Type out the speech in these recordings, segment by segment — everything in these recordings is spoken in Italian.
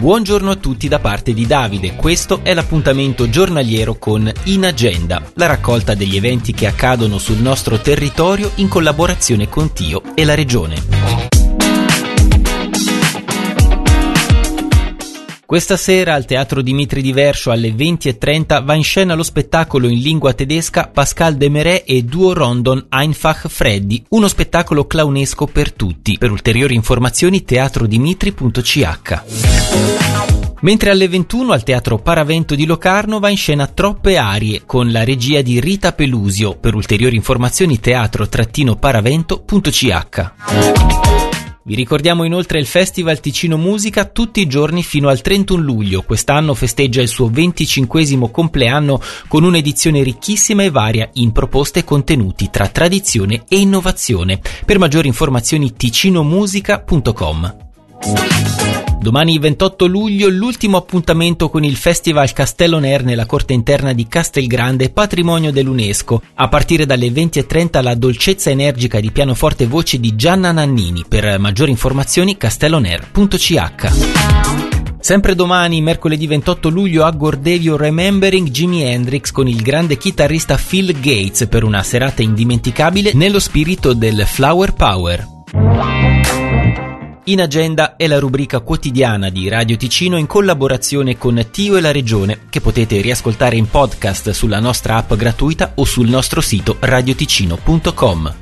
Buongiorno a tutti da parte di Davide, questo è l'appuntamento giornaliero con In Agenda, la raccolta degli eventi che accadono sul nostro territorio in collaborazione con Tio e la Regione. Questa sera al Teatro Dimitri di Verscio alle 20.30 va in scena lo spettacolo in lingua tedesca Pascal Demeret e Duo Rondon Einfach Freddy, uno spettacolo clownesco per tutti. Per ulteriori informazioni teatrodimitri.ch. Mentre alle 21 al Teatro Paravento di Locarno va in scena Troppe Arie con la regia di Rita Pelusio. Per ulteriori informazioni teatro-paravento.ch. Vi ricordiamo inoltre il Festival Ticino Musica tutti i giorni fino al 31 luglio. Quest'anno festeggia il suo 25 compleanno con un'edizione ricchissima e varia in proposte e contenuti tra tradizione e innovazione. Per maggiori informazioni ticinomusica.com. Domani 28 luglio l'ultimo appuntamento con il Festival Castelloner nella corte interna di Castelgrande, patrimonio dell'UNESCO. A partire dalle 20.30 la dolcezza energica di pianoforte voce di Gianna Nannini. Per maggiori informazioni castelloner.ch. Sempre domani, mercoledì 28 luglio, a Gordevio Remembering Jimi Hendrix con il grande chitarrista Phil Gates per una serata indimenticabile nello spirito del Flower Power. In agenda è la rubrica quotidiana di Radio Ticino in collaborazione con Tio e la Regione, che potete riascoltare in podcast sulla nostra app gratuita o sul nostro sito radioticino.com.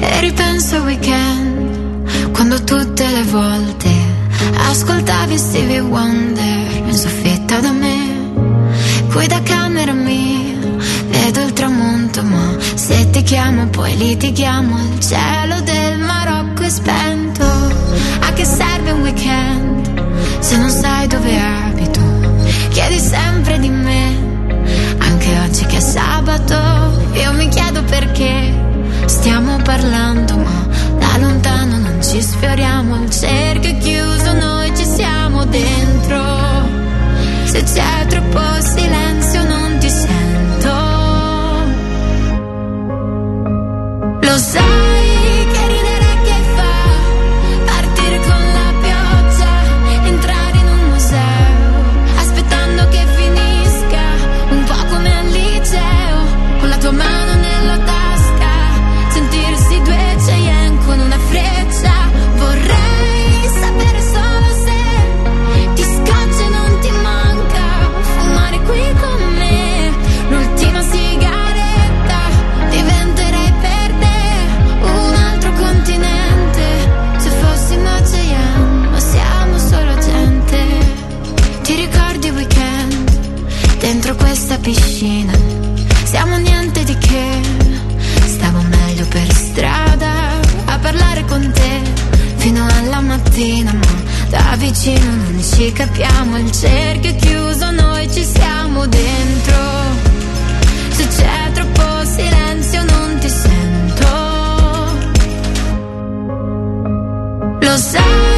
E ripenso al weekend, quando tutte le volte ascoltavi Stevie Wonder in soffitta da me, qui da camera mia, vedo il tramonto, ma se ti chiamo poi litighiamo al cielo del perché stiamo parlando, ma da lontano non ci sfioriamo. Il cerchio è chiuso, noi ci siamo dentro. Se c'è troppo silenzio non ti sento. Lo sai ma da vicino non ci capiamo. Il cerchio è chiuso noi ci siamo dentro. Se c'è troppo silenzio non ti sento. Lo sai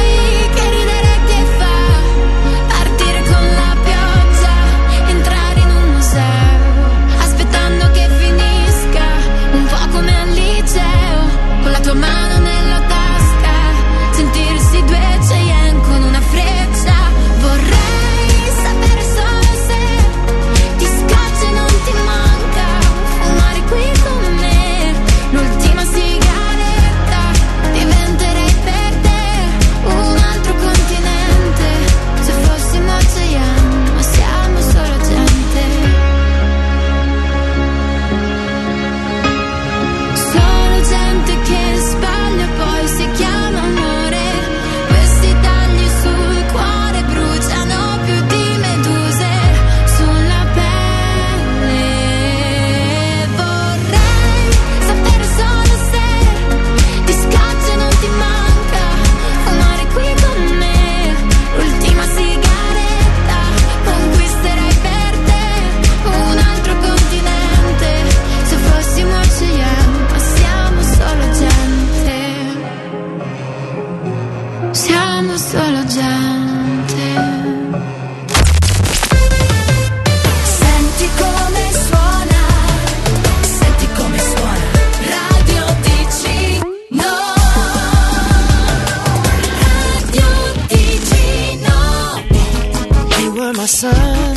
sun,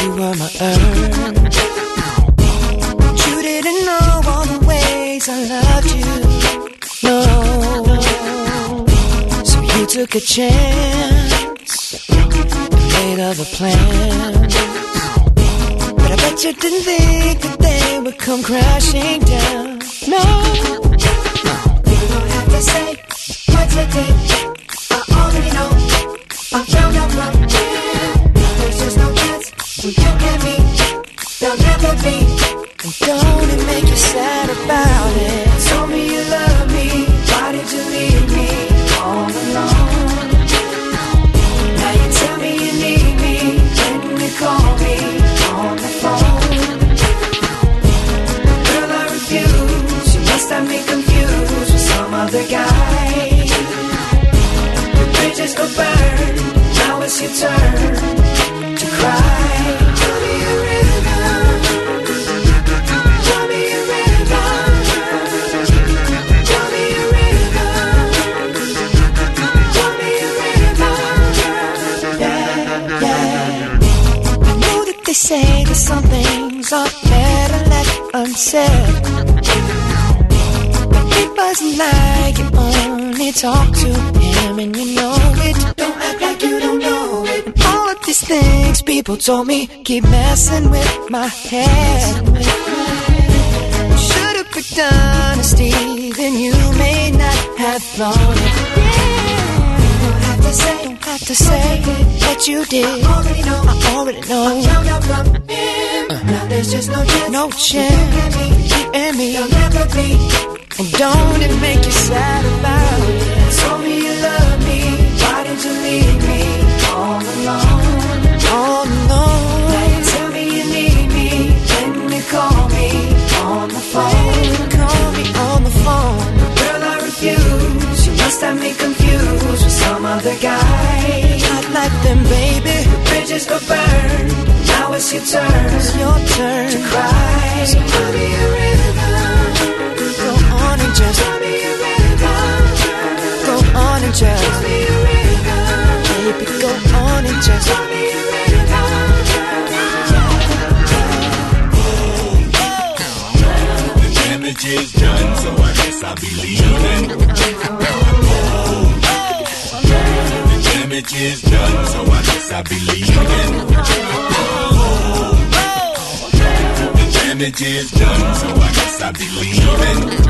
you were my earth. You didn't know all the ways I loved you. No, so you took a chance, made up a plan. But I bet you didn't think that they would come crashing down. No. Other guy. Your bridges go burn. Now it's your turn to cry. Me a me a me a me a. Yeah, yeah. I know that they say that some things are better left unsaid. But it wasn't like you only talk to him and you know it. Don't act like you don't know it. And all of these things people told me keep messing with my head. Should've picked honesty, then you may not have thrown it. Don't have to say, don't have to say what you did. I already know. I already know. Uh-huh. Now there's just no chance. No chance. You and me. There'll never be. And don't it make you sad about it? Told me you love me. Why did you leave me all alone? All alone. Now you tell me you need me. When you call me on the phone. Call me on the phone. Girl, I refuse. You must have me confused with some other guy. Not like them, baby. The bridges go burn. Now it's your turn. It's your turn to cry. So tell me a rhythm. Go on and just tell me a rhythm. Go on and just tell me a rhythm. Baby, go on and just tell me a The damage is done, so I guess I'll be leaving. The damage is done, so I guess I'll be leaving. Damage is done, so I guess I'll be leaving.